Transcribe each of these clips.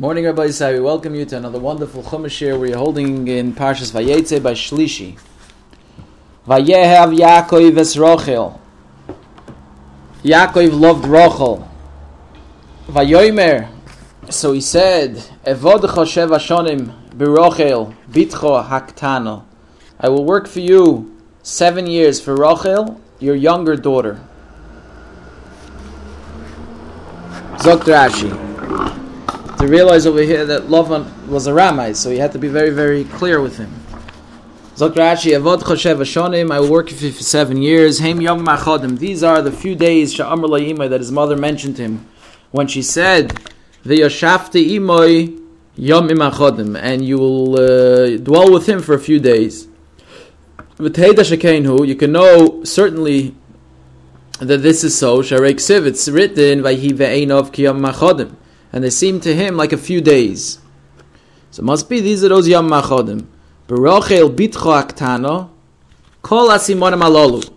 Morning, Rabbi Isai. We welcome you to another wonderful Chumash here we are holding in Parshas Vayetzei by Shlishi. Vayehav Yaakov es Rochel. Yaakov loved Rochel. Vayomer. So he said, Evodcha Shev Ashonim Berochel Bitcho Haktano. I will work for you seven years for Rochel, your younger daughter. Zok Rashi to realize over here that Lavan was a Ramai, so he had to be very, very clear with him. Zokrashi, Avod Choshev Ashonim, I work for seven years. Haim Yom Machodim. These are the few days Sha'amr La'imai that his mother mentioned him when she said, V'yashafte Imoy Yom Imachodim, and you will uh, dwell with him for a few days. You can know certainly that this is so. Sharek Siv, it's written, Vayhi Ve'enov Ki Yom Machodim and they seem to him like a few days. So it must be these are those Yom Machodim. Berochel bitcho aktano, kol asimonim alolu.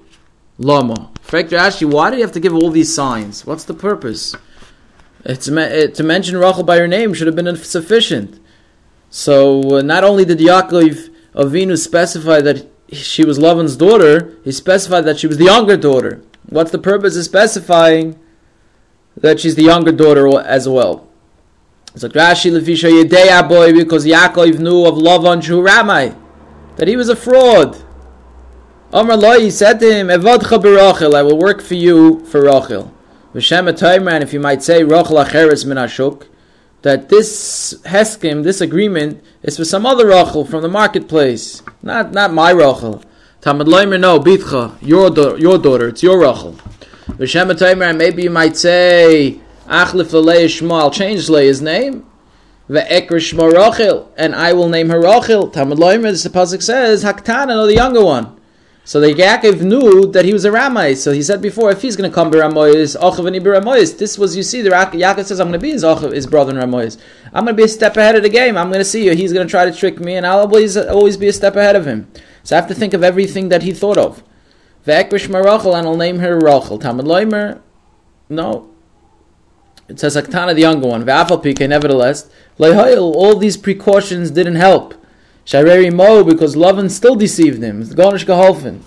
Lama. Fractor Ashi, why do you have to give all these signs? What's the purpose? It's me- to mention Rachel by her name should have been sufficient. So uh, not only did Yaakov Avinu specify that she was Lavan's daughter, he specified that she was the younger daughter. What's the purpose of specifying that she's the younger daughter as well. So Rashi Lefisha Yedei boy because Yaakov knew of Lavan Shu Ramai that he was a fraud. Amar Loi said to him, Evadcha berachel, I will work for you for Rachel. V'shem and if you might say Rachel acheres min ashuk, that this heskim, this agreement, is for some other Rachel from the marketplace, not not my Rachel. Tamad Loimer, no, Bitcha, your, your daughter, it's your Rachel. Maybe you might say, Achlif Shmo, I'll change Leah's name. Ve'ekr Shmo Rachel, and I will name her Rachel. Talmud Loimer, the Pasuk says, Haktana, no, the younger one. So the Yaakov knew that he was a Ramai. So he said before, if he's going to come be Ramoyes, Ochav and Ramoyes. This was, you see, the Yaakov says, I'm going to be his Ochav, his brother in Ramoyes. I'm going to be a step ahead of the game. I'm going to see you. He's going to try to trick me, and I'll always, always be a step ahead of him. So I have to think of everything that he thought of. Ve'ekrish Marachel, and I'll name her Rachel. Talmud Loimer, no. It says Aktana, the younger one. Ve'afal Pike, nevertheless, Lehoil, all these precautions didn't help. Shareri Mo, because Lavan still deceived him. Gonish Geholfen.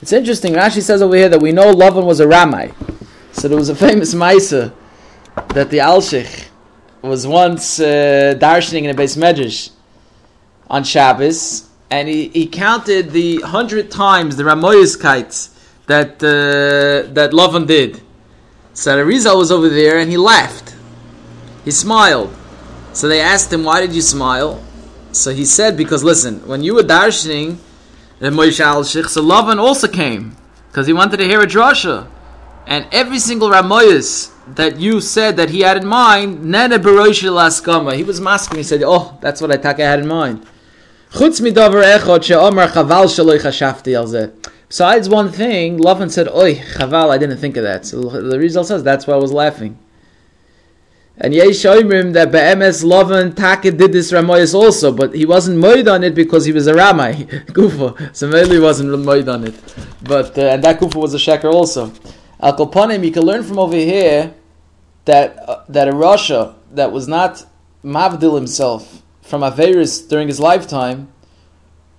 It's interesting, Rashi says over here that we know Lavan was a Ramai. So there was a famous Maisa that the Alshich was once uh, darshaning in a base medrash on Shabbos, and he, he counted the hundred times the Ramoyiskites that uh, that Lavan did. So the Arizal was over there and he laughed. He smiled. So they asked him, "Why did you smile?" So he said, "Because listen, when you were darshaning the Moshe Al so Lavan also came because he wanted to hear a drasha, and every single Ramoyis that you said that he had in mind, Nene Laskama, he was masking. He said, "Oh, that's what I I had in mind." Besides one thing, Lavan said, Oi, chaval, I didn't think of that. So the result says, that's why I was laughing. And Yesh Oimrim that Be'emes Lavan Taka did this Ramoyas also, but he wasn't moed on it because he was a Ramai, Kufa. So maybe he wasn't moed on it. But, uh, and that Kufa was a Sheker also. Al Koponim, you can learn from over here that, uh, that a Russia that was not Mavdil himself, from Averis during his lifetime,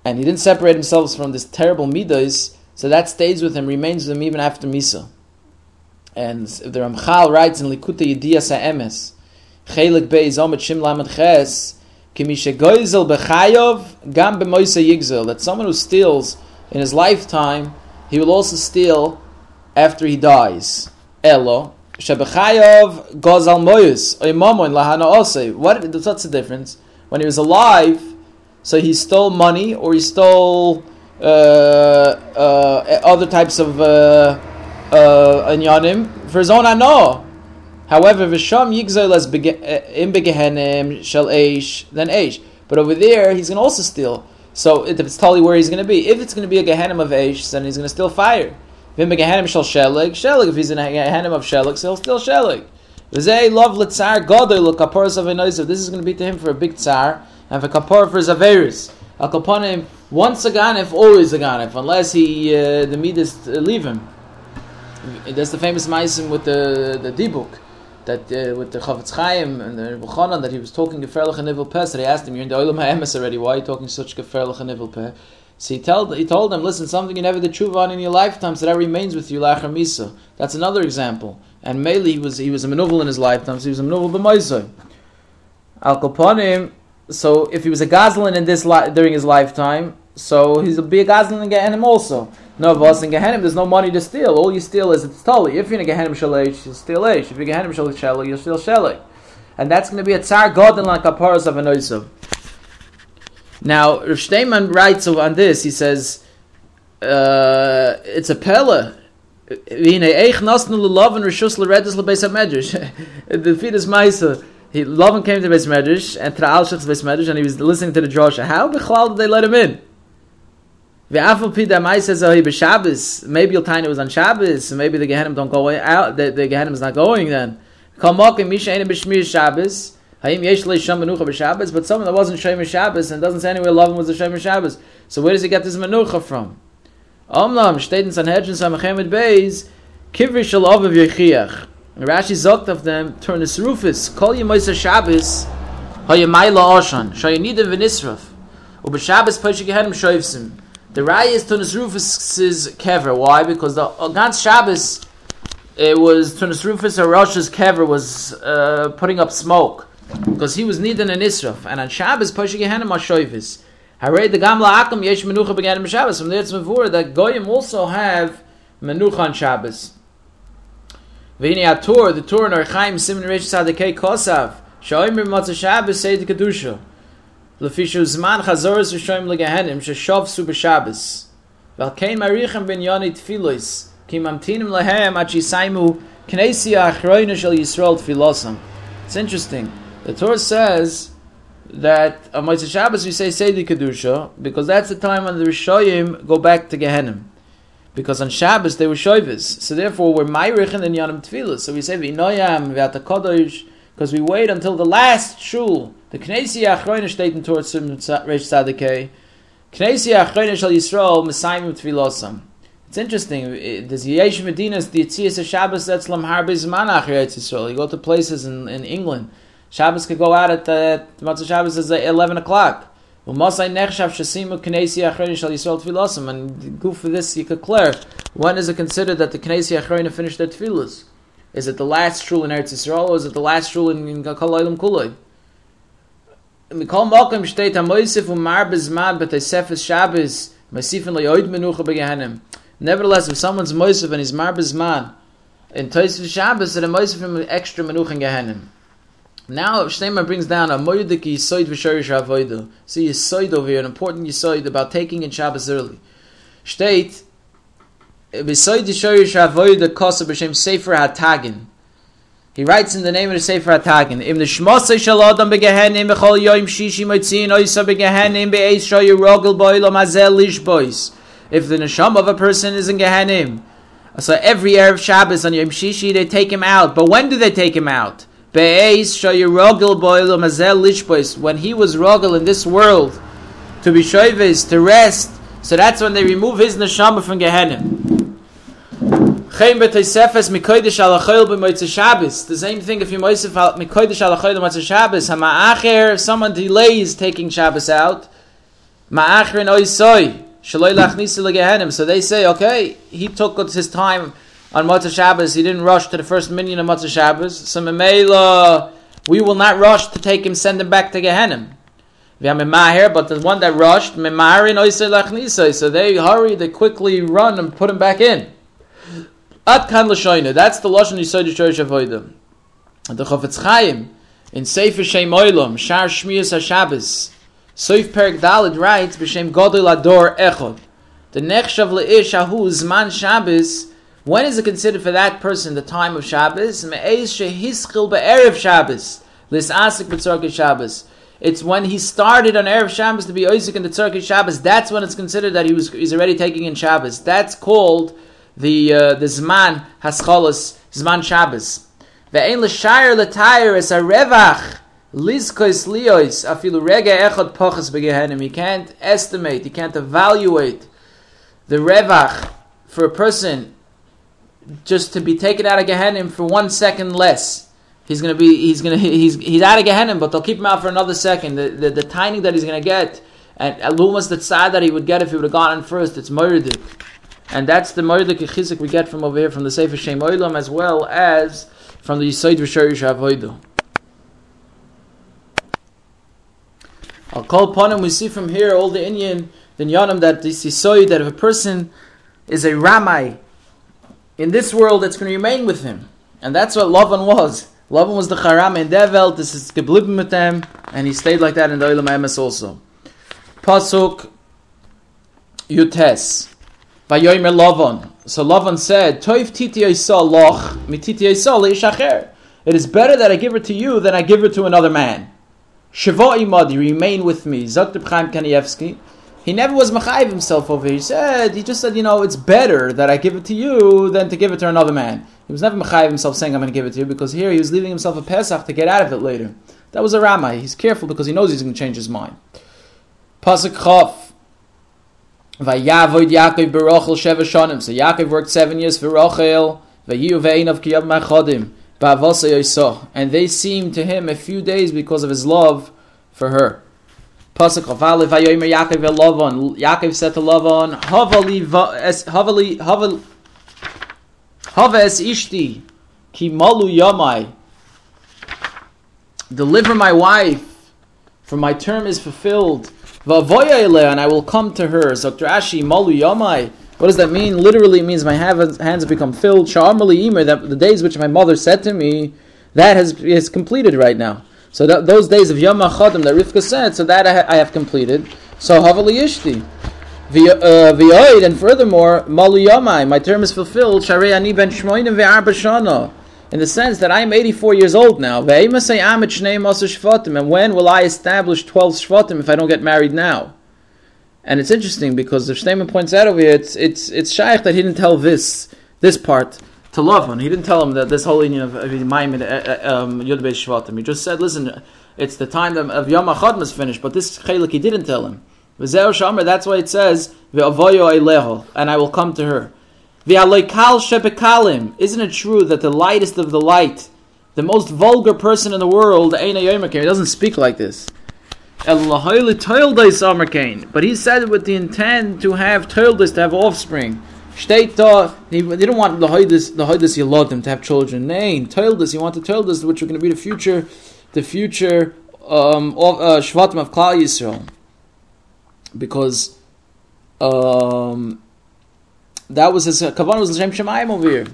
and he didn't separate himself from this terrible midas, so that stays with him, remains with him even after Misa. And the Ramchal writes in Likutei Yediyas Ha'emes, Chelik Beis Omet Shim Lamed Ches, Kimishe Goizel Bechayov Gam B'Moisa Yigzel, that someone who steals in his lifetime, he will also steal after he dies. Elo, Shebechayov Gozal Moyus, Oimomon Lahana Ose. What, what's the difference? When he was alive, so he stole money or he stole uh, uh, other types of uh, uh, for his own ano. However, v'sham yigzel as uh, im begehenim shel eish, then eish. But over there, he's going to also steal. So it, it's totally where he's going to be. If it's going to be a gehenim of eish, then he's going to steal fire. Vim begehenim shel shelig, shelig. If he's in a gehenim of shelig, so he'll steal shelig. This is going to be to him for a big tsar and for kapor for zaveris. Al kaponim once a ganif, always a ganif, unless he uh, the midas uh, leave him. That's the famous meisim with the the dibuk that uh, with the Chafetz Chaim and the Rebbe that he was talking Geferlich and Nivel Peh, so they asked him, you're in the Olam HaEmes already, why are you talking such Geferlich and Nivel Peh? So he told, he told them, listen, something you never did tshuva on in your lifetime, so that remains with you, Lachar Misa. That's another example. And Meli, he was, he was a manuval in his lifetime, so he was a manuval b'moisoi. Al Kaponim, so if he was a Gazlan in this li- during his lifetime, so he's a big Gazlan in Gehenim also. No, but in Gehenim, there's no money to steal. All you steal is it's totally. If you're in a Gehenim you steal Eish. If you're in Gehenim Shalish, you steal Shalik. And that's going to be a Tsar Godin like Kaparas of an Oisav. Now, Rav Steinman writes on this, he says, uh, it's a Pella. The fetus Maisa, he Lavan came to Beis Medrash and Tra'al Shech's Beis Medrash and he was listening to the drosha. How bechlal did they let him in? Ve'afal pida Maisa zahi b'Shabbos. Maybe time it was on Shabbos. Maybe the Gehenim don't go out. The, the Gehenim is not going then. Kol mokim misha ene b'shmir Shabbos. Hayim yesh le sham menucha b'Shabbos. But someone that wasn't Shem Shabbos and doesn't say anywhere Lavan was a Shem Shabbos. So where does he get this menucha from? Omnam steht in Sanhedrin Samachem Beis Kivri shel Ovav Yechiach. Rashi zogt of them Turnus Rufus call you Moisa Shabbos Hayamayla Oshan Shayanidim v'Nisraf Uba Shabbos Pesha Gehenim Shoivsim The Raya is Turnus Rufus's kever. Why? Because the Gans Shabbos it was Turnus Rufus or Rosh's kever was uh, putting up smoke because he was needing an Israf and on Shabbos Pesha Gehenim Shoivis Harei the Gamla Akum Yesh Menucha Beganim Shabbos. From there it's Mavur that Goyim also have Menucha on Shabbos. Vini Atur, the Tur in Archaim, Simon Rish Sadekei Kosav, Shoim Matzah Shabbos, Seid Kedusha. Lefishu Zman Chazoros Rishoim Legehenim, Sheshov Su B'Shabbos. Valkein Marichem Ben Yoni Tfilois, Ki Mamtinim Lehem Achi Saimu, Knesia Achroina Shel Yisrael Tfilosam. It's interesting. The Torah says that on Motzei Shabbos we say Sedi Kedusha because that's the time when the Rishoyim go back to Gehenim. Because on Shabbos they were Shoivas. So therefore we're Mayrich and Yanam Tfilah. So we say V'inoyam V'ata Kodosh because we wait until the last shul. The Knessia Achroina steht in Torah Reish Tzadikei. Knessia Achroina Shal Yisrael Messiah Tfilosam. It's interesting. Eh, there's Yesh Medinas, the Yitzias Shabbos, that's Lam Harbe Zman Achroina Yisrael. You go to places in, in England. Shabbos could go out at the Matzah Shabbos is at eleven o'clock. And go for this, you could clear. When is it considered that the knesi achrein finished their tefillas? Is it the last shul in Eretz Yisrael, or is it the last shul in, in Kaloilim Kuloi? Mikol Malkim steht Hamoisif umar bezman b'teisefes Shabbos Masifin le'oid menucha begehenim. Nevertheless, if someone's moisif and he's mar bezman in Teisef Shabbos, then a moisif him extra menucha in Gehenim. Now Shneimer brings down a moedik yisoid v'shorish avoida. See yisoid over here, an important yisoid about taking in Shabbos early. State b'soid yishorish avoida kosa b'shem sefer hatagin. He writes in the name of the sefer hatagin. Im nishmosay shel adam begehenim b'chol yoyim shishi motzin oisa begehenim be'eis shoyu rogel boilo mazel lish bois. If the neshama of a person is in Gehenim, so every Erev Shabbos on Yom Shishi they take him out. But when do they take him out? When he was rogel in this world, to be shoyves, to rest, so that's when they remove his neshama from Shabbos. The same thing if you moisef mikoidish alachayil b'moitze Shabbos. Hama'acher, someone delays taking Shabbos out. So they say, okay, he took his time on Motzah Shabbos, he didn't rush to the first minion of Motzah Shabbos. So Memela, we will not rush to take him, send him back to Gehenim. But the one that rushed. So they hurry, they quickly run and put him back in. At Kan Lashoina, that's the Lashon Yisod Yishoy Shavoidim. The Chofetz Chaim, in Sefer Shem Oilam, Shar Shmiyas HaShabbos, Soif Perik Dalid writes, B'Shem Godel Ador Echod. The Nechshav Le'ish Ahu Zman Shabbos, when is it considered for that person the time of Shabbos? Me'ez shehischil be'erev Shabbos. Lis'asik b'tzorki Shabbos. It's when he started on Erev Shabbos to be Isaac in the Tzorki Shabbos. That's when it's considered that he was he's already taking in Shabbos. That's called the uh, the Zman Hascholos Zman Shabbos. Ve'ein l'shayir l'tayir es a revach lizkois liois afilu rega echad pochas begehenim. You can't estimate, you can't evaluate the revach for a person just to be taken out of Gehenim for one second less. He's gonna be. He's gonna. He's he's out of Gehenna, but they'll keep him out for another second. The the, the tiny that he's gonna get, and Alumas the sad that he would get if he would have gotten first. It's murdered, and that's the murdered chizik we get from over here from the Sefer Shem Oilam as well as from the Yisoid Risharish Avoidu. I'll call upon him. We see from here all the Indian the Nyanim that this Yisoid that if a person is a Ramai in this world, it's going to remain with him, and that's what Lavan was. Lavan was the Charam in their Devel. This is geblieben with them, and he stayed like that in the Olam Emes also. Pasuk Yutes. Vayomer Lavan. So Lavan said, Toiv titi loch, mititi leishacher. It is better that I give her to you than I give her to another man. Shiva imadi, remain with me. Zaktib Chaim Kanievsky. He never was machayiv himself over. He said, he just said, you know, it's better that I give it to you than to give it to another man. He was never machayiv himself saying, I'm going to give it to you, because here he was leaving himself a Pesach to get out of it later. That was a Ramai. He's careful because he knows he's going to change his mind. Pasuk Chof. Vayavoid Yaakov berochel sheva shonim. So Yaakov worked seven years for Rochel. Kiyav machodim. And they seemed to him a few days because of his love for her. Pasuk Chavali Vayomer Yaakov Lavan. Yaakov said to Lavan, Havali Havali Haval Haves Ishti Ki Malu Yamai. Deliver my wife, for my term is fulfilled. Vavoya and I will come to her. Dr. Ashi Malu Yamai. What does that mean? Literally, it means my hands have become filled. Sha'amali Imer, that the days which my mother said to me, that has is completed right now. So that, those days of Yom HaChadim that Rivka said, so that I, ha- I have completed. So Havali Ishti. V'yoid, uh, and furthermore, Malu Yomai, my term is fulfilled, Sharei Ani ben Shmoinim ve'arba. In the sense that I am 84 years old now. And when will I establish 12 Shvatim if I don't get married now? And it's interesting because the statement points out over here, it's, it's, it's shaykh that he didn't tell this, this part to Lavan. He didn't tell him that this whole union of Maimid uh, uh, um, Yud Beis Shvatim. He just said, listen, it's the time of Yom HaChadm is finished, but this chelik he didn't tell him. That's why it says, and I will come to her. Isn't it true that the lightest of the light, the most vulgar person in the world, he doesn't speak like this. But he said it with the intent to have toildis, to have offspring. Steht da, they didn't want the hoidus, the hoidus yalodim to have children. Nay, toildus, he wanted toildus, which are going to be the future, the future um, of uh, Shvatim of Klal Yisrael, because um, that was his kavan was Hashem Shemayim over here.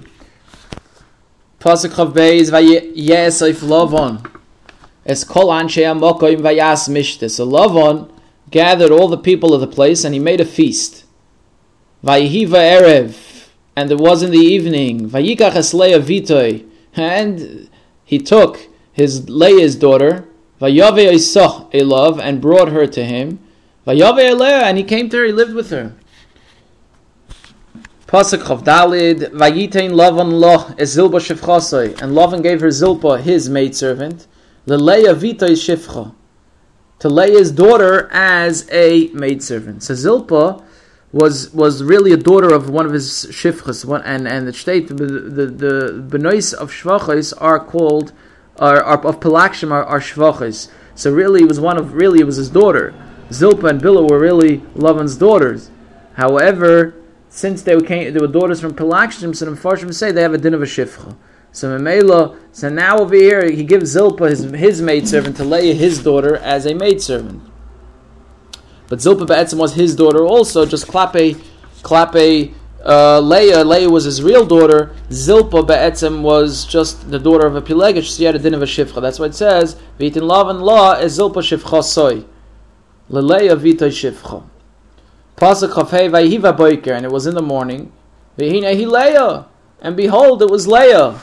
Pasuk Chav Beis vayesif Lavon es kol anshe amokoim vayas mishte. So Lavon gathered all the people of the place and he made a feast. Vayihiva Erev, and it was in the evening. Vayikach Esleia Vitoy, and he took his Leah's daughter, Vayave Isah Elav, and brought her to him. Vayave Elea, and he came to her, he lived with her. Pasuk Chav Dalid, Vayitain Lavan Loh es Zilpa Shefchasoi, and Lavan gave her Zilpa, his maidservant, Leleia Vitoy Shefcha, to Leah's daughter as a maidservant. So Zilpa was was really a daughter of one of his shifchas, and and the state the the, the benois of shvachos are called are, are of pelakshim are, are shvachos. So really, it was one of really it was his daughter. Zilpa and Bila were really Lavan's daughters. However, since they came, they were daughters from pelakshim, so the Mepharshim say they have a din of a shifcha. So Memela, so now over here he gives Zilpa his his maidservant to Leah his daughter as a maidservant. But Zilpa Be'etzim was his daughter also, just Klape, Klape, uh, Leah, Leah was his real daughter. Zilpa Be'etzim was just the daughter of a Pilegish, she had a din of a Shifcha. That's why it says, V'itin Lavan La is Zilpa Shifcha Soy. Leleia V'itoy Shifcha. Pasuk Chafei Vayihiva Boiker, and it was in the morning. V'hine Hi Leah, and behold, it was Leah.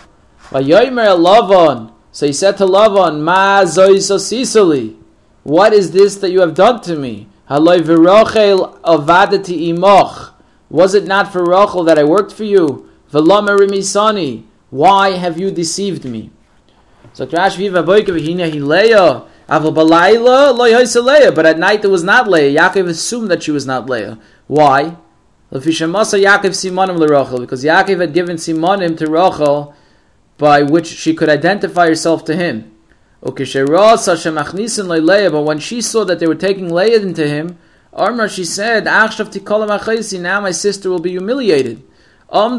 Vayomer Lavan. So he said to Lavan, Ma Zoy Sisali. What is this that you have done to me? Haloi v'rochel avadati imoch. Was it not for Rachel that I worked for you? V'lama rimisani. Why have you deceived me? So Rash Viva Boike v'hina hileya. Aval balayla loy. But at night it was not Leah. Yaakov assumed that she was not Leah. Why? Lefishamasa Yaakov simanim l'Rachel. Because Yaakov had given simanim to Rachel by which she could identify herself to him. Okay, but when she saw that they were taking Leah into him, Armar, she said, Now my sister will be humiliated. So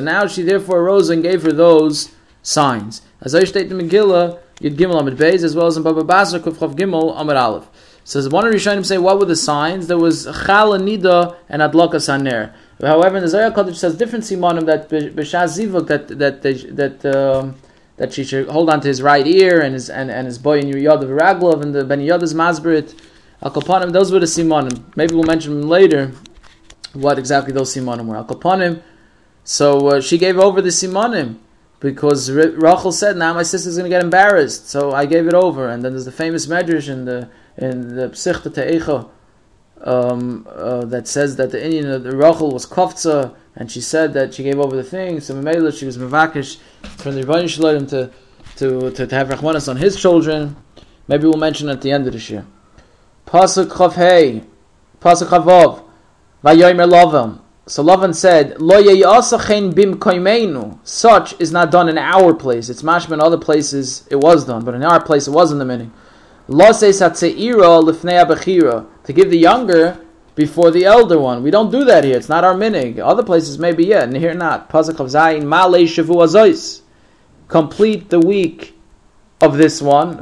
now she therefore arose and gave her those signs. As I state in Megillah, Yud Gimel Amid Beis, as well as in Baba Basra, Kufchav Gimel Amid Aleph. Says one of Rishonim say, what were the signs? There was Chal Nida and Adlaka Saner. However, in the Zohar Kodesh says different simanim that B'Shaz Zivuk that that that um, that she should hold on to his right ear and his and, and his boy in of Raglov and the Ben Yod's Masberit. Al those were the simanim. Maybe we'll mention them later. What exactly those simanim were? Al So uh, she gave over the simanim because Rachel said, "Now my sister's going to get embarrassed." So I gave it over. And then there's the famous medrash in the in the Psichta Te'echa um, uh, that says that the Indian, the Rachel was kofza, and she said that she gave over the thing. So Mamela, she was mavakish from the Rebbeinu Shalom to, to, to, to have Rachmanis on his children. Maybe we'll mention at the end of this year. Pasuk Chav Hey, Pasuk Chavav, Vayomer Lavan. So Lavan said, Lo yeyasachen bim. Such is not done in our place. It's mashma in other places it was done, but in our place it wasn't the meaning to give the younger before the elder one. We don't do that here. It's not our minig. Other places maybe yeah, and here not. Pasuk of Zayin Azois. Complete the week of this one.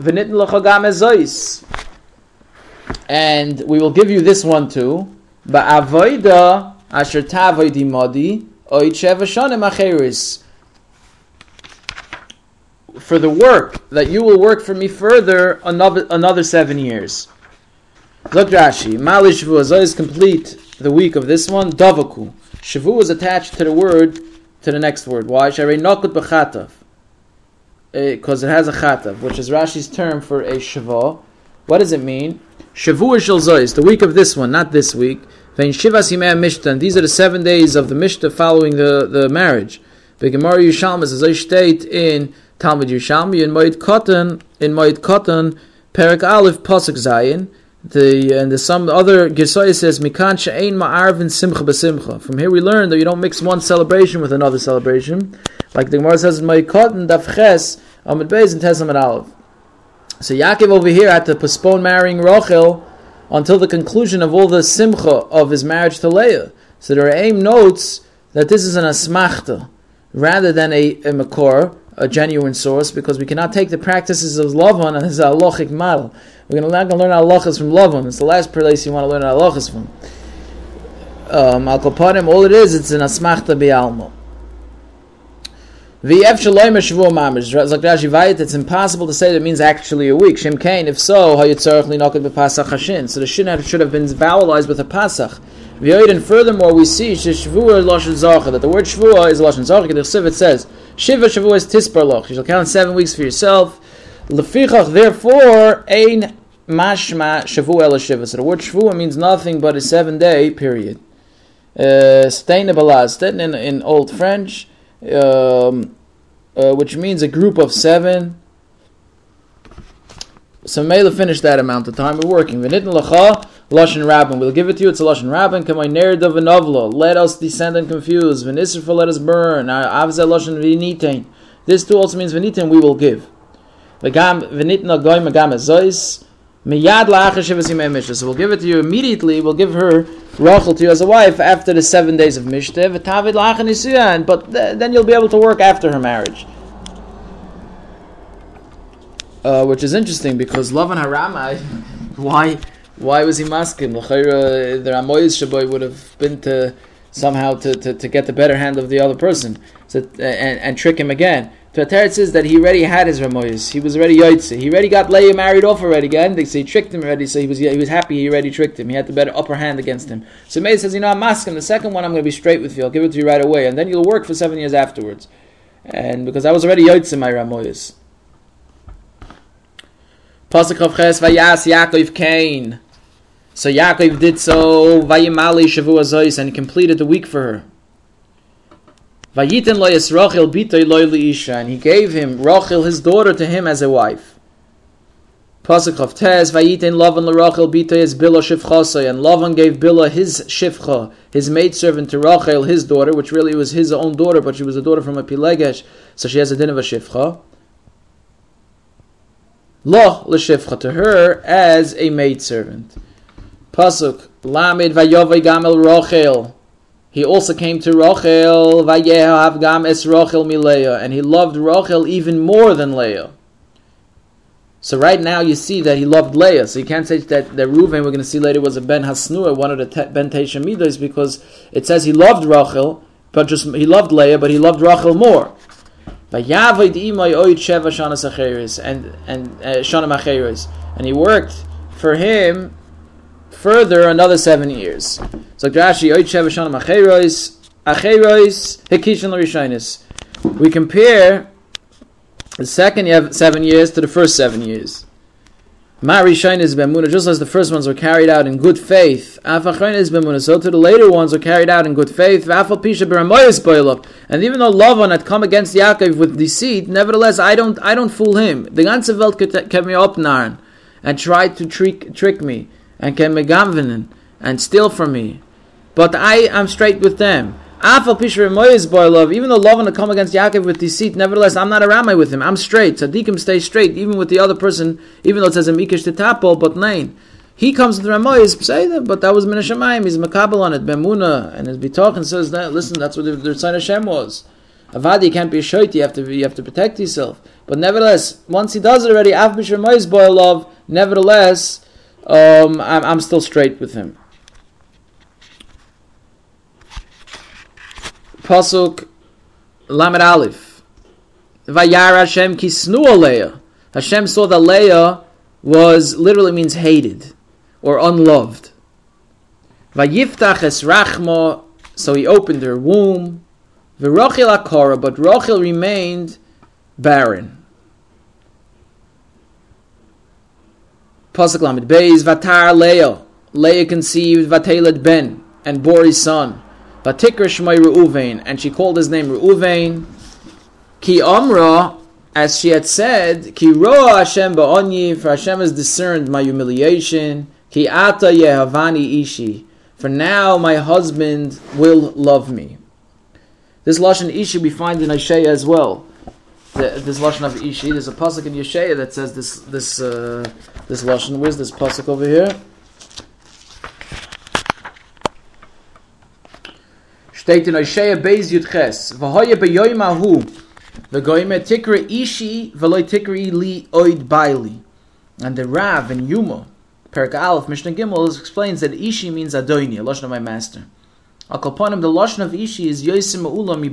And we will give you this one too. Ba'avoida asher tavoidi modi for the work that you will work for me further another another seven years. Look Rashi, Mali Shavu is complete the week of this one. Davaku. Shavu was attached to the word to the next word. Why? Sharei Nokut B'chatav. Because eh, it has a chatav, which is Rashi's term for a Shavu. What does it mean? Shavu Shel the week of this one, not this week. Vein Shivas Yimei Mishta, these are the seven days of the Mishta following the, the marriage. Begemar Yushalmas, as I state in Talmud Yerushalmi in Moed Katan in Moed Katan Perak Aleph Pasuk Zayin. The uh, and the some other Gesoy says Mikan She'ein Ma'arvin Simcha B'Simcha. From here we learn that you don't mix one celebration with another celebration, like the Gemara says in Moed Katan Daf Ches Amid Beis and Tes Amid Aleph. So Yaakov over here had to postpone marrying Rachel until the conclusion of all the simcha of his marriage to Leah. So the aim notes that this is an asmachta rather than a, a makor, a genuine source because we cannot take the practices of Lavan as a halachic model. We're going to learn halachas from Lavan. It's the last place you want to learn halachas from. Um, Al Kaparim, all it is, it's an asmachta bi'almo. The Efshalom Shavuot Mamish, Vayit, it's impossible to say that it means actually a week. Shem Kain, if so, Hayitzarach Linokit B'Pasach Hashin. So the Shin should have been vowelized with a Pasach. And furthermore, we see Shivua Lashon that the word Shivua is Lashon Zacha. The it says, Shiva Shavua is Tispar Loch. You shall count seven weeks for yourself. Lefichach, therefore, Ein Mashma Shavua El. So the word Shavua means nothing but a seven day period. Steine uh, in, in Old French, um, uh, which means a group of seven. So Mela finished that amount of time of working. V'nitin lacha lashon rabbin. We'll give it to you. It's a lashon rabbin. Kamay nerid of novla. Let us descend and confuse. V'nisrfa let us burn. Avze lashon v'nitain. This too also means v'nitain we will give. So we'll give it to you immediately. We'll give her Rachel to you as a wife after the seven days of mishta. But then you'll be able to work after her marriage. Uh, which is interesting because Lavan Harama, why why was he masking? The Ramoyes Shaboy would have been to somehow to, to, to, get the better hand of the other person so, and, and trick him again. Ateret says that he already had his Ramoyes. He was already Yaitse. He already got Leah married off already again. They say he tricked him already, so he was he was happy he already tricked him. He had the better upper hand against him. So May says, you know, I'm masking. The second one I'm going to be straight with you. I'll give it to you right away. And then you'll work for seven years afterwards. And because I was already Yaitse my Ramoyes. Pasuk of Ches Yaakov Cain. So Yaakov did so Vayimali Shavu Azois and he completed the week for her. Vayitin lo Yisrachel Bitoy lo Isha and he gave him Rachel his daughter to him as a wife. Pasuk of Tez, Vayitin Lavan LaRachel Bita is Bila Shifchasai, and Lavan gave Bila his Shifcha, his maidservant to Rachel, his daughter, which really was his own daughter, but she was a daughter from a Pilegesh, so she has a din of a Shifcha. Lo l'shifcha to her as a maidservant. Pasuk Lamed vayovay gamel Rachel. He also came to gam es Rachel mileah, and he loved Rachel even more than Leah. So right now you see that he loved Leah. So you can't say that that Reuven we're going to see later was a ben hasnua, one of the te- ben teisha midos, because it says he loved Rachel, but just he loved Leah, but he loved Rachel more. And and uh, shana macheres, and he worked for him further another seven years. So Rashi oid sheva shana macheres acheres hekishin. We compare the second seven years to the first seven years. Mari is bemuna, just as the first ones were carried out in good faith. Afachain bemuna, so to the later ones were carried out in good faith. Vafal pisha beramoyes boilop, and even though Lavan had come against Yaakov with deceit, nevertheless I don't I don't fool him. The ganze Welt kept me up narn and tried to trick trick me and can me gamvenen and steal from me, but I am straight with them. Afal Pishra Moyes love, even though Lavan had come against Yaakov with deceit, nevertheless, I'm not a ramai with him. I'm straight. Tzaddikim stay straight, even with the other person, even though it says a Mikish to tapol, but nein. He comes with Ramoyes, say that, but that was Minashamayim, he's Makabal on it, Bemuna, and his Bitochen says that, listen, that's what the, the sign Hashem was. Avadi can't be a shoit, you have to you have to protect yourself. But nevertheless, once he does it already, Af Bishra Moyes love, nevertheless, um, I'm, I'm still straight with him. Pasuk Lamed Aleph. Vayar Hashem kisnu Leah. Hashem saw that Leah was literally means hated or unloved. Vayiftach es rachma, so he opened her womb. V'rochel akora, but Rochel remained barren. Pasuk Lamed Beis Vatar Leah. Leah conceived Vateled Ben and bore his son. Vatikra Shmai Reuven, and she called his name Reuven. Ki Amra, as she had said, Ki Roa Hashem Ba'onyi, for Hashem has discerned my humiliation. Ki Ata Yehavani Ishi, for now my husband will love me. This lashon Ishi we find in Isaiah as well. The, this lashon of Ishi, there's a pasuk in Yeshaya that says this this uh, this lashon. Where's this pasuk over here? steht in Oshea Beis Yud Ches, V'hoye beyoyim ahu, v'goyime tikre ishi, v'loy tikre li oid baili. And the Rav in Yuma, Perak Aleph, Mishnah Gimel, explains that ishi means Adoni, a Lashon of my master. Al Kalponim, the Lashon of ishi is Yosim Ma'ula mi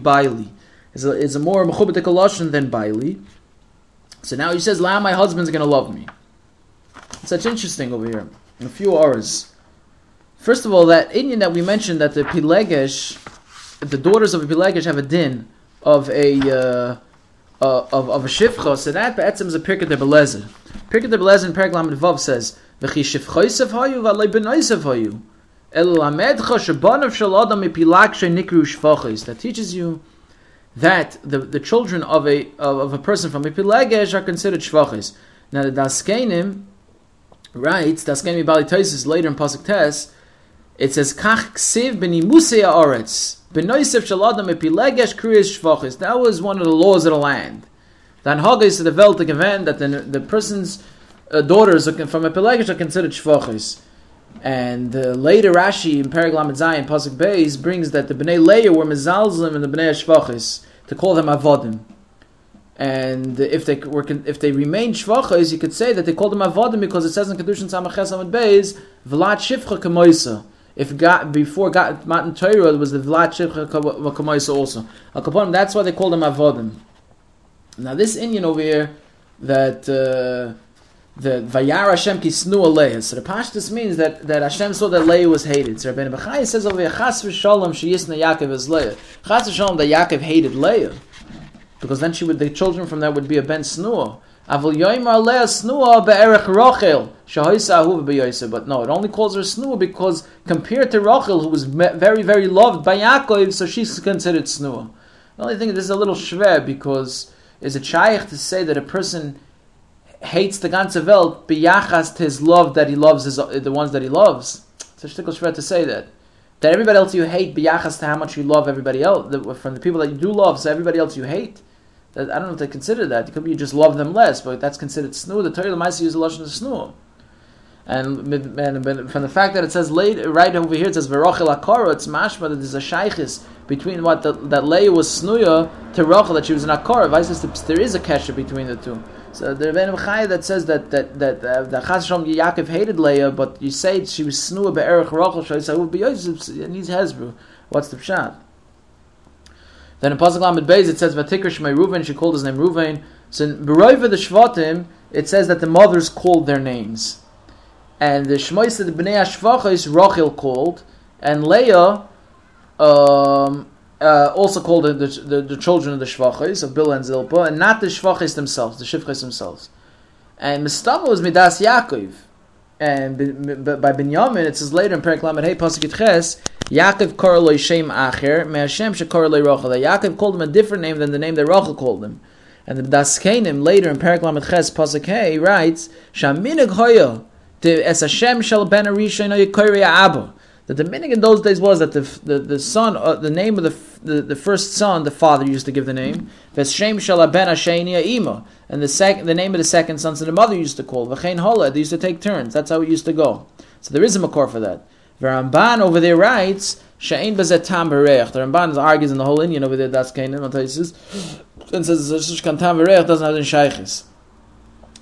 It's a, it's a more mechubatik Lashon than baili. So now he says, La, my husband's going to love me. It's such interesting over here. In a few hours. First of all, that Indian that we mentioned that the Pilegesh the daughters of a Pilegish have a din of a uh, uh, of, of a shifcha, so that be'etzim is a pirkei de belezer. Pirkei de belezer in Perek Lamed Vav says, "V'chi shifchoisav hayu v'alei benaisav hayu." El lamedcha shebanav shel adam mipilakshe nikru shvachis. That teaches you that the, the children of a of, of a person from a pilegesh are considered shvachis. Now the Daskenim writes Daskenim Bali Toises later in Pasuk Tes. It says kach ksiv b'nimusei haaretz shvachis. That was one of the laws of the land. Then Hagis the Veltik event that the, the person's uh, daughters from a Pelagish are considered shvachis. And uh, later Rashi in Paraglam Zayin Pasuk Beis brings that the Bnei Leah were mezalzim and the Bnei Shvachis to call them avodim. And if they were if they remained shvachos, you could say that they called them avodim because it says in Kedushin Samaches Amid Beis v'lat shivcha kemoisa if God before God Matan Torah was the Vlad Shivcha also. Al that's why they called them Avodim. Now this Indian over here that uh, the Vayar Hashem Kisnu Aleah. So the Pashtus means that, that Hashem saw that Leah was hated. So Rabbeinu Bechai says over here Chas v'Shalom Sheyisna Yaakov is Leah. Chas v'Shalom that Yaakov hated Leah because then she would the children from that would be a Ben Snua. Avol yoymar leah snua be'erech Rochel But no, it only calls her snua because compared to Rochel, who was very very loved by Yaakov, so she's considered snua. The only thing this is a little shver because is a shaykh to say that a person hates the ganze Welt biyachas to his love that he loves the ones that he loves. It's a shtickle to say that. That everybody else you hate biyachas to how much you love everybody else. From the people that you do love, so everybody else you hate. I don't know if they consider that. It could be you just love them less, but that's considered snoo. The Torah might use the lashon of snoo. And, and, from the fact that it says late, right over here, it says Verochel Akara, it's mashma that there's a shaykhis between what the, that Leah was snuya to Rachel, that she was an Akara. There is a kesha between the two. So the Rebbeinu Chai that says that that that uh, the Chas Yaakov hated Leah, but you say she was snua be'erich rochel would be Yosef needs Hezru. What's the pshat? Then in Pasuk Lamed Beis it says Vatikr Shmei Ruven. She called his name Ruven. So in Beroiva the Shvatim it says that the mothers called their names and the Shmois the Bnei Ashvachos Rachel called, and Leah um, uh, also called the, the, the, children of the Shvachos of Bill and Zilpa, and not the Shvachos themselves, the Shivchos themselves. And Mistama was Midas Yaakov, and by Binyamin it says later in Perak Lamed Hey Pasuk Ches, Yaakov koreloi Shem Acher, Me Hashem shekoreloi Rachel. That Yaakov called him a different name than the name that Rachel called him. And the Daskenim later in Perak Lamed Ches Pasuk Hey writes, Shaminig Hoya as Hashem shall ben Abba. That the meaning in those days was that the the, the son, uh, the name of the, the the first son, the father used to give the name. Veshem shall ben ima, and the second, the name of the second son, so the mother used to call. V'chein hola, they used to take turns. That's how it used to go. So there is a makor for that. The over there writes, Sha'in bezet tam The Ramban argues in the whole Indian over there. That's Canaan. And says, "Tam doesn't have any shaykhis."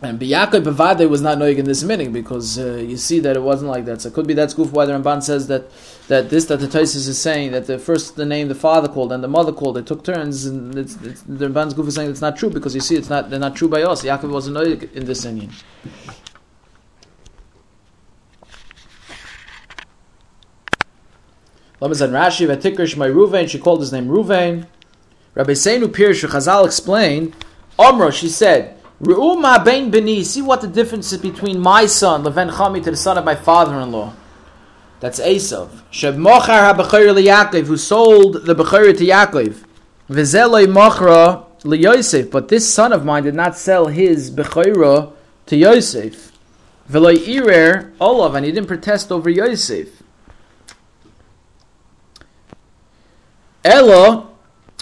And Biyakoi Bavade was not knowing in this meaning because uh, you see that it wasn't like that. So it could be that's goof why the Ramban says that that this that the Taisis is saying that the first the name the father called and the mother called they took turns and it's, it's, the Ramban's goof is saying it's not true because you see it's not they're not true by us. Yaakov wasn't knowing in this Indian. Rashi Vatikrish my Ruvain. She called his name Ruvain. Rabbi Seinu Pirshu Chazal explained. Omra, she said. Re'uma bein beni. See what the difference is between my son, Leven Chami, to the son of my father-in-law. That's Esav. Sheb mochar ha-bechayr Yaakov, who sold the bechayr to Yaakov. V'zeloi mochra Yosef. But this son of mine did not sell his bechayra to Yosef. V'loi irer Olav, and he didn't protest over Yosef. Elo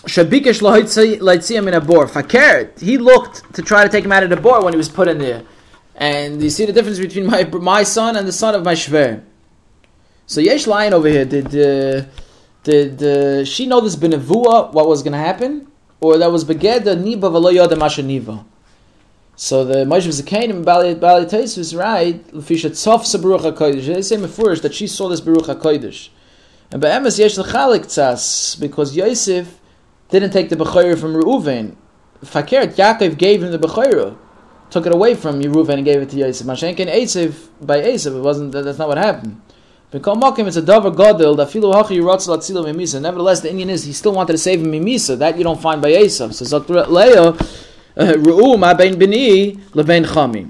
Shabikesh Laitzia min bor. Fakert, he looked to try to take him out of the bor when he was put in there. And you see the difference between my my son and the son of my shver. So Yesh Lion over here, did uh, did uh, she know this benevua, what was going to happen? Or that was begeda niba v'lo yoda masha niva? So the Moshe Zakanim Bali Bali was right. Lefisha tzof sabruch hakodesh. They say mefurish that she saw this baruch hakodesh. And by emes yesh l'chalik tzas because Yosef didn't take the Bechayr from Reuven. Fakert, Yaakov gave him the Bechayr, took it away from Reuven and gave it to Yosef. Mashenkin Esav by Esav, it wasn't, that's not what happened. It's a Yirotz Latzilo Mimisa. Nevertheless, the Indian is, he still wanted to save him Mimisa. That you don't find by Esav. So Leo, uh, Ru'u Ma Ben Bini, Lebein Chami.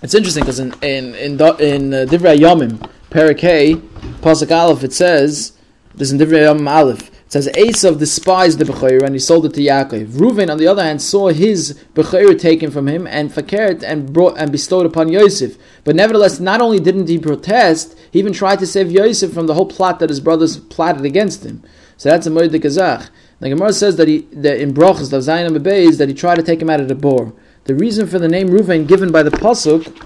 It's interesting because in in in, in uh, Divrei Yomim, Parakeh, Pasuk Aleph, it says, this is in Divrei Yomim Aleph, it says Esav despised the Bechayr and he sold it to Yaakov. Reuven, on the other hand, saw his Bechayr taken from him and fakert and brought and bestowed upon Yosef. But nevertheless, not only didn't he protest, he even tried to save Yosef from the whole plot that his brothers plotted against him. So that's a de Kazach. The Gemara says that he that in Brachas, the Zayin Beis, that he tried to take him out of the bor. The reason for the name Reuven given by the pasuk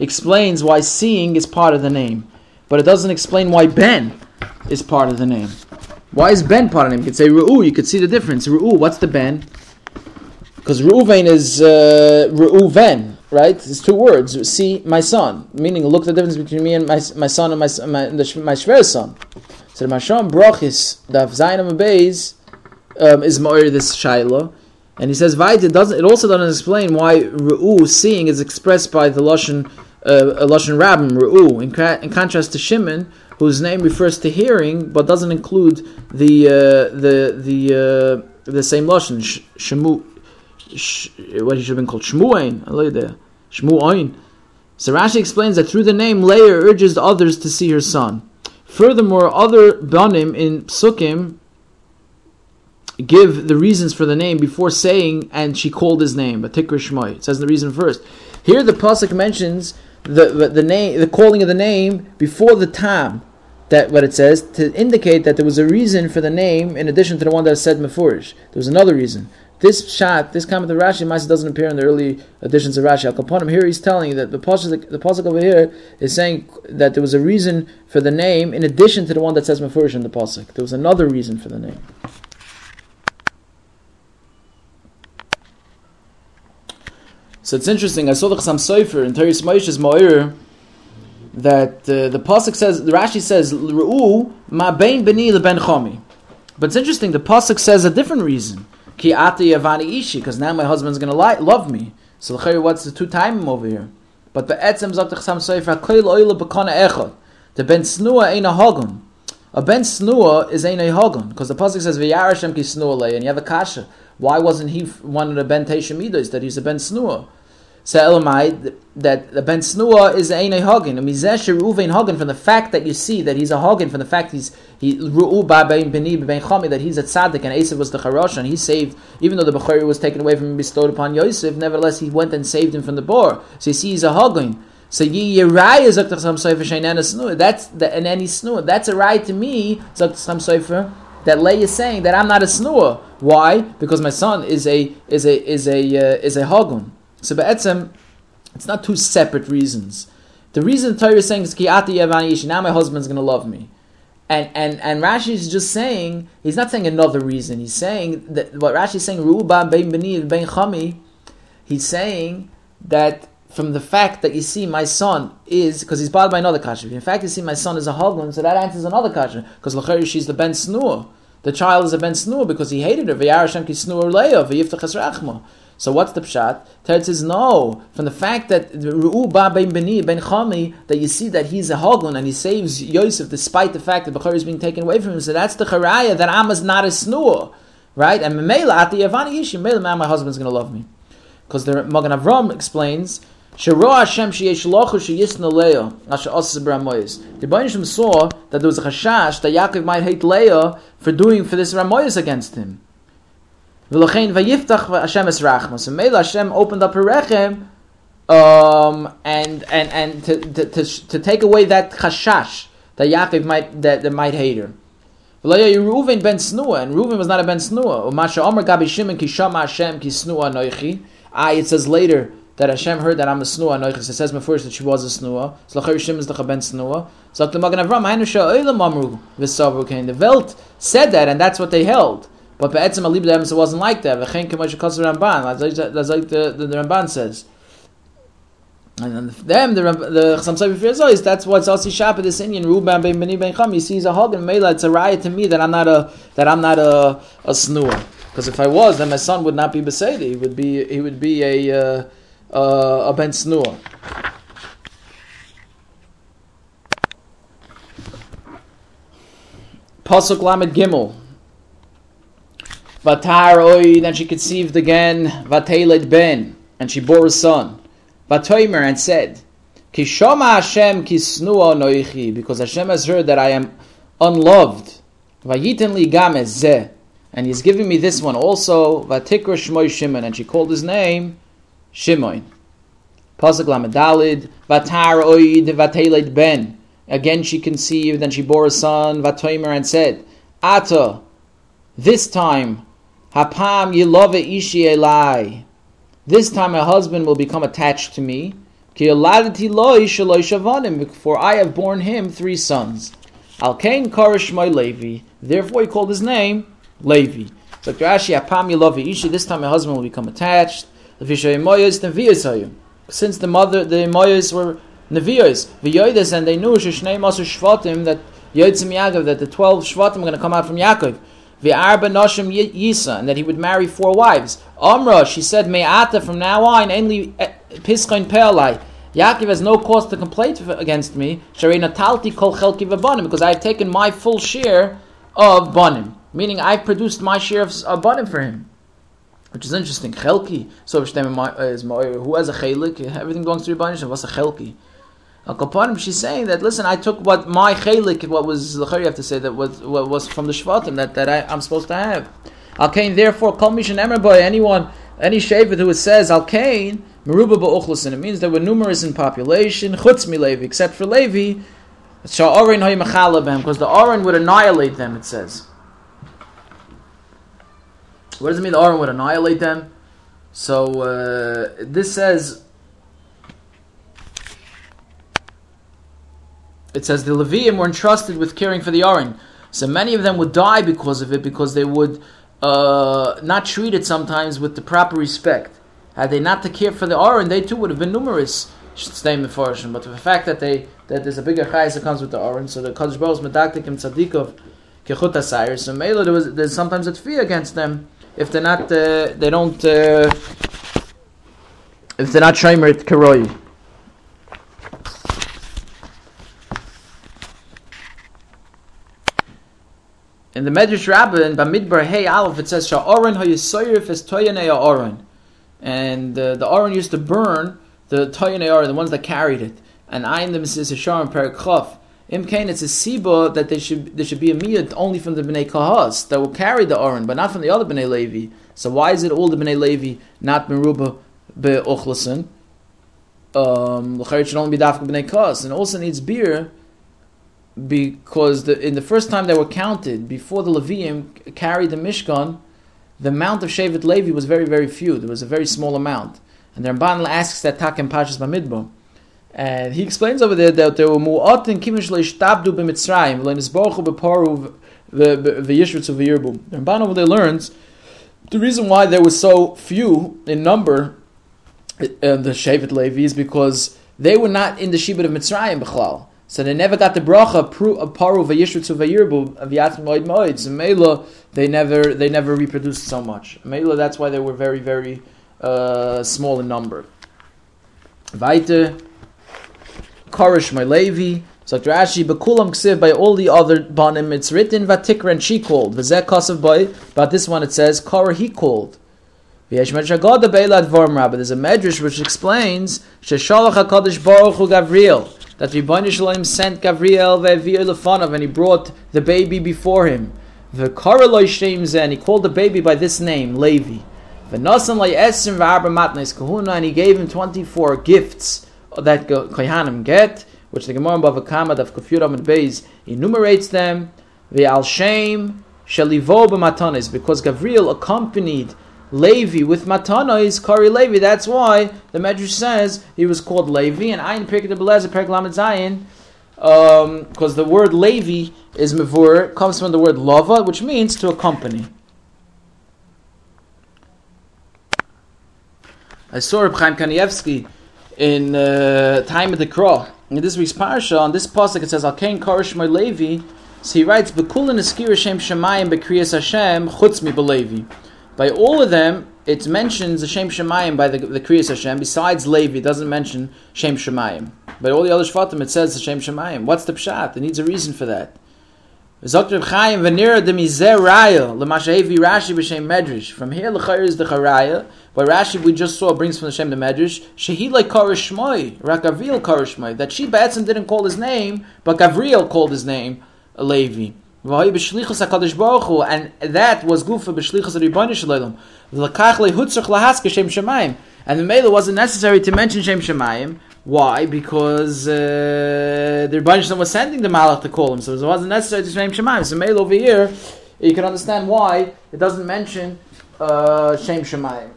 explains why seeing is part of the name, but it doesn't explain why Ben is part of the name. Why is Ben part of the name? You could say Ru'u, you could see the difference. Ru'u, what's the Ben? Because Ru'uven is uh, Ru'uven, right? It's two words. See, my son. Meaning, look the difference between me and my, my son and my, my, the, my Shver's son. So the Masham Brachis, the Zainam Beis, um, is Ma'ir this Shaila. And he says, Vaita doesn't, it also doesn't explain why Ru'u, seeing, is expressed by the Lashon, uh, Lashon Rabbim, Ru'u, in, in contrast to Shimon, whose name refers to hearing but doesn't include the uh, the the uh, the same lashon shemu sh, what he should have been called shmuain shmuain. So Rashi explains that through the name Leah urges the others to see her son. Furthermore, other banim in Sukkim give the reasons for the name before saying, and she called his name, but Tikr Shmoy. It says the reason first. Here the pasuk mentions the, the, name, the calling of the name before the tam. That what it says to indicate that there was a reason for the name in addition to the one that said mefurish. There was another reason. This shot, this comment of Rashi, Maisa doesn't appear in the early editions of Rashi. Al here he's telling you that the pasuk, the pasuk over here is saying that there was a reason for the name in addition to the one that says mefurish in the pasuk. There was another reason for the name. So it's interesting. I saw the Chassam Sofer in Teres Moshe's Moir that uh, the pasuk says, the Rashi says, "Ru'u ma bein beni leben chomi." But it's interesting. The pasuk says a different reason. Ki ati yavani ishi, because now my husband's going to love me. So what's the two time over here? But be'etzem zok the Chassam Sofer hakoil oila bekana echad. The ben snua ain't a hagun. A ben snua is ain't a hagun because the pasuk says v'yarashem ki snua and you have a kasha. Why wasn't he one of the ben teishamidas that he's a ben snua? So Elamai, that the Ben Snua is a Hagin. Mizesh Ruvain Hagin from the fact that you see that he's a Hagin, from the fact he's he Ru'u Ben Ben Chami that he's a tzaddik and Esav was the Charosh and he saved even though the Bukhari was taken away from him bestowed upon Yosef, nevertheless he went and saved him from the boar. So you see he's a Hagin. So ye Yerai is Zaktasam Sofer Shainana Snua. That's the and any Snua. That's a right to me, Zaktasam Sofer, that Lay is saying that I'm not a Snua. Why? Because my son is a is a is a uh, is a Hagun. So be'etzem, it's not two separate reasons. The reason the Torah is saying is ki'ati yavani now my husband's going to love me. And, and, and Rashi is just saying, he's not saying another reason. He's saying that what Rashi is saying, Ru'ba bein beni bein chami, he's saying that from the fact that you see my son is, because he's bothered by another kasha. In fact, you see my son is a hoglan, so that answers another kasha. Because l'chari she's the ben snur. The child is a ben snur because he hated her. V'yar Hashem ki snur le'o, v'yiftach es so what's the pshat? Teretz says no. From the fact that Ru'u ba ben beni ben chami that you see that he's a hogun and he saves Yosef despite the fact that Bechor is being taken away from him. So that's the charaya that Am is not a snur, right? And Memela at the Yavani Yishim, Memela, my husband's going to love me, because the Magen Avram explains. Shero Hashem sheyesh lochu sheyisna Leah asher osas b'ramoyis. The Baruch saw that there was a chashash that Yaakov might hate Leah for doing for this ramoyis against him. V'lochein vayiftach Hashem es rachmas. So Mela Hashem opened up her rechem um, and and and to, to, to, to, take away that chashash that Yaakov might that, that might hate her. Reuven ben Snua, and Reuven was not a ben Snua. Umasha Omer Gabi Shimon ki Shama Hashem ki Snua Noichi. Ah, it says later that Hashem heard that I'm a Snua Noichi. It says before that she was a Snua. So Lachar Shimon is the ben Snua. Magen Avram Hainu Sha'olam Amru V'Savru Kain. The Welt said that, and that's what they held. But Be'etzim Alib it wasn't like that. V'chein k'mosh kosher Ramban. That's like the, the, the Ramban says. And then them, the the Chassam Sofer is that's what's also Shapa this Indian Ruban ben Beni ben Cham. He sees a hog and Mela. It's a riot to me that I'm not a that I'm not a a snore. Because if I was, then my son would not be Beseda. He would be he would be a uh, uh, a ben snore. Pasuk Lamed Gimel. Vatar oi, then she conceived again, Vateled ben, and she bore a son. Vatoimer and said, Kishoma Hashem kisnua noichi, because Hashem has heard that I am unloved. Vayiten li gamez zeh, and he's giving me this one also, Vatikra Shmoy Shimon, and she called his name Shimon. Pasuk Lamadalid, Vatar oid Vateled ben. Again she conceived, and she bore a son, Vatoimer and said, Ata, this time Hapam yilove ishi elai. This time my husband will become attached to me. For I have borne him three sons. Alkain Karish my Levi. Therefore he called his name Levi. So Rashi Hapam yilove ishi. This time my husband will become attached. Since the mother, the Moyas were Nevios, V'yoides, and they knew Sheshnei Masu Shvatim that Yotzim Yaakov, that the twelve Shvatim are going to come out from Yaakov arba noshim yisa, and that he would marry four wives. Amra, she said, Me'ata, from now on, only eh, piskain pe'alai. Yaakov has no cause to complain against me. Sharina talti kol chelki v'banim, because I have taken my full share of banim. Meaning, I've produced my share of, banim for him. Which is interesting. Chelki. So, is who has a chelik? Everything belongs to Rebbeinu. What's a chelki? Al she's saying that listen, I took what my chelik, what was the you have to say that was what was from the shvatim that that I, am supposed to have. Al Kain, therefore, Kol Mishan Emer Boy, anyone, any Shevet who says Al Kain, Meruba Ba'uchlasin, it means they were numerous in population, Chutz Levi, except for Levi, Sha'orin Hoy Mechalabem, because the Oren would annihilate them, it says. What does it mean the Oren would annihilate them? So, uh, this says, it says the Levium were entrusted with caring for the Oren. So many of them would die because of it, because they would uh, not treat it sometimes with the proper respect. Had they not to care for the Aron, they too would have been numerous. Statement for but the fact that they that there's a bigger chayes that comes with the Aron, so the Kaddish Baruch medaktik and tzadikov kechut asayir. So Mela, there was there's sometimes a fear against them if they're not uh, they don't uh, if they're not shomer karoi. In the Medrash Rabbah in Bamidbar Hey Aleph it says Sha'oren hayisoyif is toyanei Oren, and uh, the Oren used to burn the toyanei Oren, the ones that carried it. And I Ayin the Mrs. Hasharim Im Kain, it's a siba that they should there should be a miyat only from the bnei kahas that will carry the oren, but not from the other bnei levi. So why is it all the bnei levi, not meruba be'ochlasin? Um, should only be dafka bnei kahas, and also needs beer because the, in the first time they were counted, before the Levium carried the Mishkan, the amount of Shevet Levi was very, very few. There was a very small amount. And the Ramban asks that Tak and Pashas Bamidbo. And he explains over there that there were mu'atin kimish leishtabdu b'mitzrayim v'leinisbochu b'paru v'yishritzu v'yirbu. The Ramban over there learns the reason why there were so few in number, uh, the Shevet Levi, is because they were not in the Shibud of Mitzrayim b'chlal. So they never got the bracha of paru vayishritzu vayirbu aviat moed moed. So Mela, they never they never reproduced so much. Mela, that's why they were very very uh, small in number. Weiter, Karish my Levi. So Rashi, Bekulam Ksiv by all the other banim, it's written Vatikra and she called. Vazek Kasav by, but this one it says Kara he called. There's a medrash which explains Sheshalach Hakadosh Baruch Hu Gavriel that Ribbon Shalom sent Gabriel Lefanav and he brought the baby before him. The and he called the baby by this name, Levi. V'nasan le'esim v'arba matnes kahuna and he gave him 24 gifts that Kohanim get, which the Gemara Bava Kama of Kufyuram and Beis enumerates them. The Shem Shalivo B'matanis, because Gabriel accompanied Levi with Matana is Kari Levi. That's why the Medrash says he was called Levi. And Ayin Pirkei Belezer Perk Lamed Zayin, because um, the word Levi is mevur comes from the word lava, which means to accompany. I saw Reb Chaim Kanievsky in uh, Taama D'Kra. In this week's parsha, on this pasuk it says Alkein Karish my Levi. So he writes, "Bekulin eskir Shem Shemayim bekriyas Hashem chutz mi belevi." By all of them, it mentions the Shem Shemayim by the, the Kriyas Hashem. Besides Levi, it doesn't mention Shem Shemayim. By all the other Shvatim, it says the Shem Shemayim. What's the pshat? It needs a reason for that. From here l'chayr is the charaya. But Rashi we just saw brings from the Shem the medrash. Shehi like karish shmoi, rak That she Batson didn't call his name, but Gavriel called his name Levi and that was gufa b'shlichus Ribbon Shalom. L'kach lehutzach lahaske Shem Shemayim. And the Mela wasn't necessary to mention Shem Shemayim. Why? Because uh, the Shalom was sending the Malach to call him, so it wasn't necessary to Shem Shemayim. So Mela over here, you can understand why it doesn't mention uh, Shem Shemayim.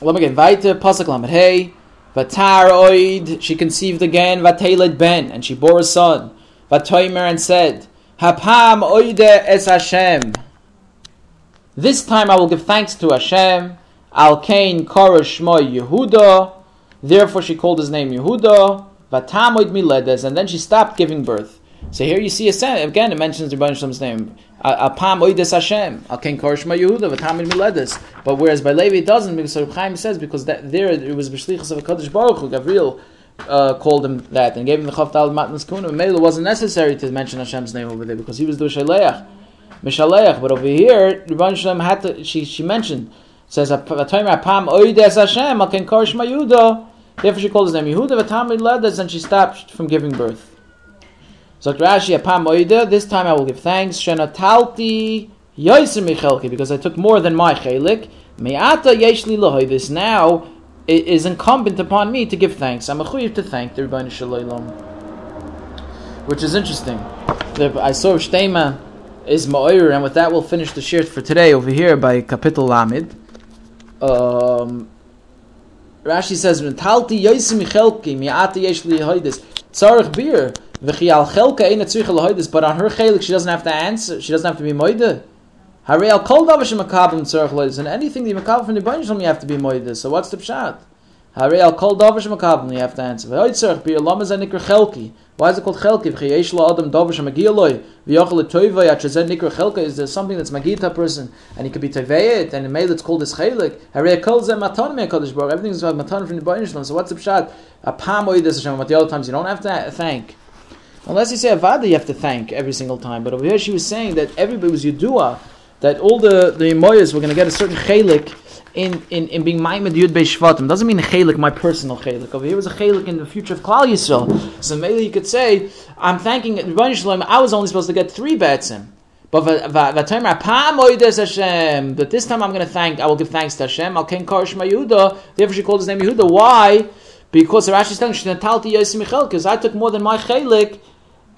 Let me get weiter. Pasuk Lamed Hey. Vatar oid. She conceived again. Vateled ben, and she bore a son. Vatoimer and said, Hapam oide es Hashem. This time I will give thanks to Hashem. Al Kain Korosh Shmo Yehuda. Therefore she called his name Yehuda. Vatam oid miledes. And then she stopped giving birth. So here you see a again it mentions the Rebbeinu name. Apam oides Hashem. Al Kain Korosh Shmo Yehuda. Vatam oid miledes. But whereas by Levi it doesn't because Reb Chaim says because that, there it was b'shlichus of a Kaddish Baruch Hu Gabriel uh, called him that and gave him the Chavtal Matnas Kuna. Mela wasn't necessary to mention Hashem's name over there because he was the Shaleach. Mishaleach. But over here, Rabban Shalom had to, she, she mentioned, says, Apam Oides Hashem, Aken Korish Mayuda. Therefore she called his name Yehuda, Vatamid Ledes, and she stopped from giving birth. So Rashi apam moida. This time I will give thanks. Shenatalti yoiser michelki because I took more than my chelik. Me'ata yeshli lahoidis. Now it is incumbent upon me to give thanks. I'm a chuyiv to thank the Rebbeinu Shalom. Which is interesting. The, I saw Shtema is Ma'ir, and with that we'll finish the shirt for today over here by Kapitel Lamid. Um, Rashi says, "Talti yoisim michelki mi'ati yesh li hoidis tzarich beer v'chi al chelka ein tzrich hoidis." But on her chelik, she doesn't have to answer. She doesn't have to be moide. Harei al kol davar shemakabim tzarich hoidis, and anything that you makabim from the Baruch you have to be moide. So what's the pshat? Harei al kol davar shemakabim you have to answer. V'hoid tzarich beer lama zanikr chelki. Why is it called chelki? V'chi yesh la adam davar shemagiyaloi v'yochel toiva yatchazen nikr chelka. Is there something that's magita person and he could be teveyet and in mail it's called this chelik? Harei kol zeh matan me kodesh baruch. Everything is about matan from the Baruch So what's the pshat? A pamoid this Hashem. But the other times you don't have to thank. Unless you say avada, you have to thank every single time. But over here she was saying that everybody was yudua, that all the the moyas were going to get a certain chelik in, in, in being maimed yud beishvatim. Doesn't mean a chelik, my personal chelik. Over here was a chelik in the future of Klal Yisrael. So maybe you could say, I'm thanking Rebbeinu Shalom. I was only supposed to get three betzim. But that this time I'm going to thank, I will give thanks to Hashem. Al ken karish Yehuda. Therefore she called his name Yehuda. Why? Because Rashi is telling Shnetalti Yosim Michel, because I took more than my chelik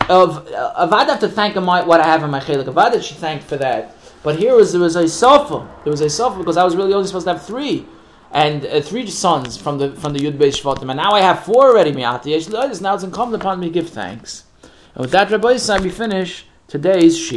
of Avad have to thank him what I have in my chelik. Avad she thanked for that. But here was there was a sofa. There was a sofa because I was really only supposed to have three, and uh, three sons from the from the Yud Beis Shvatim, and now I have four already. Now it's incumbent upon me to give thanks. And with that, Rabbi Yisrael, we finish today's shir.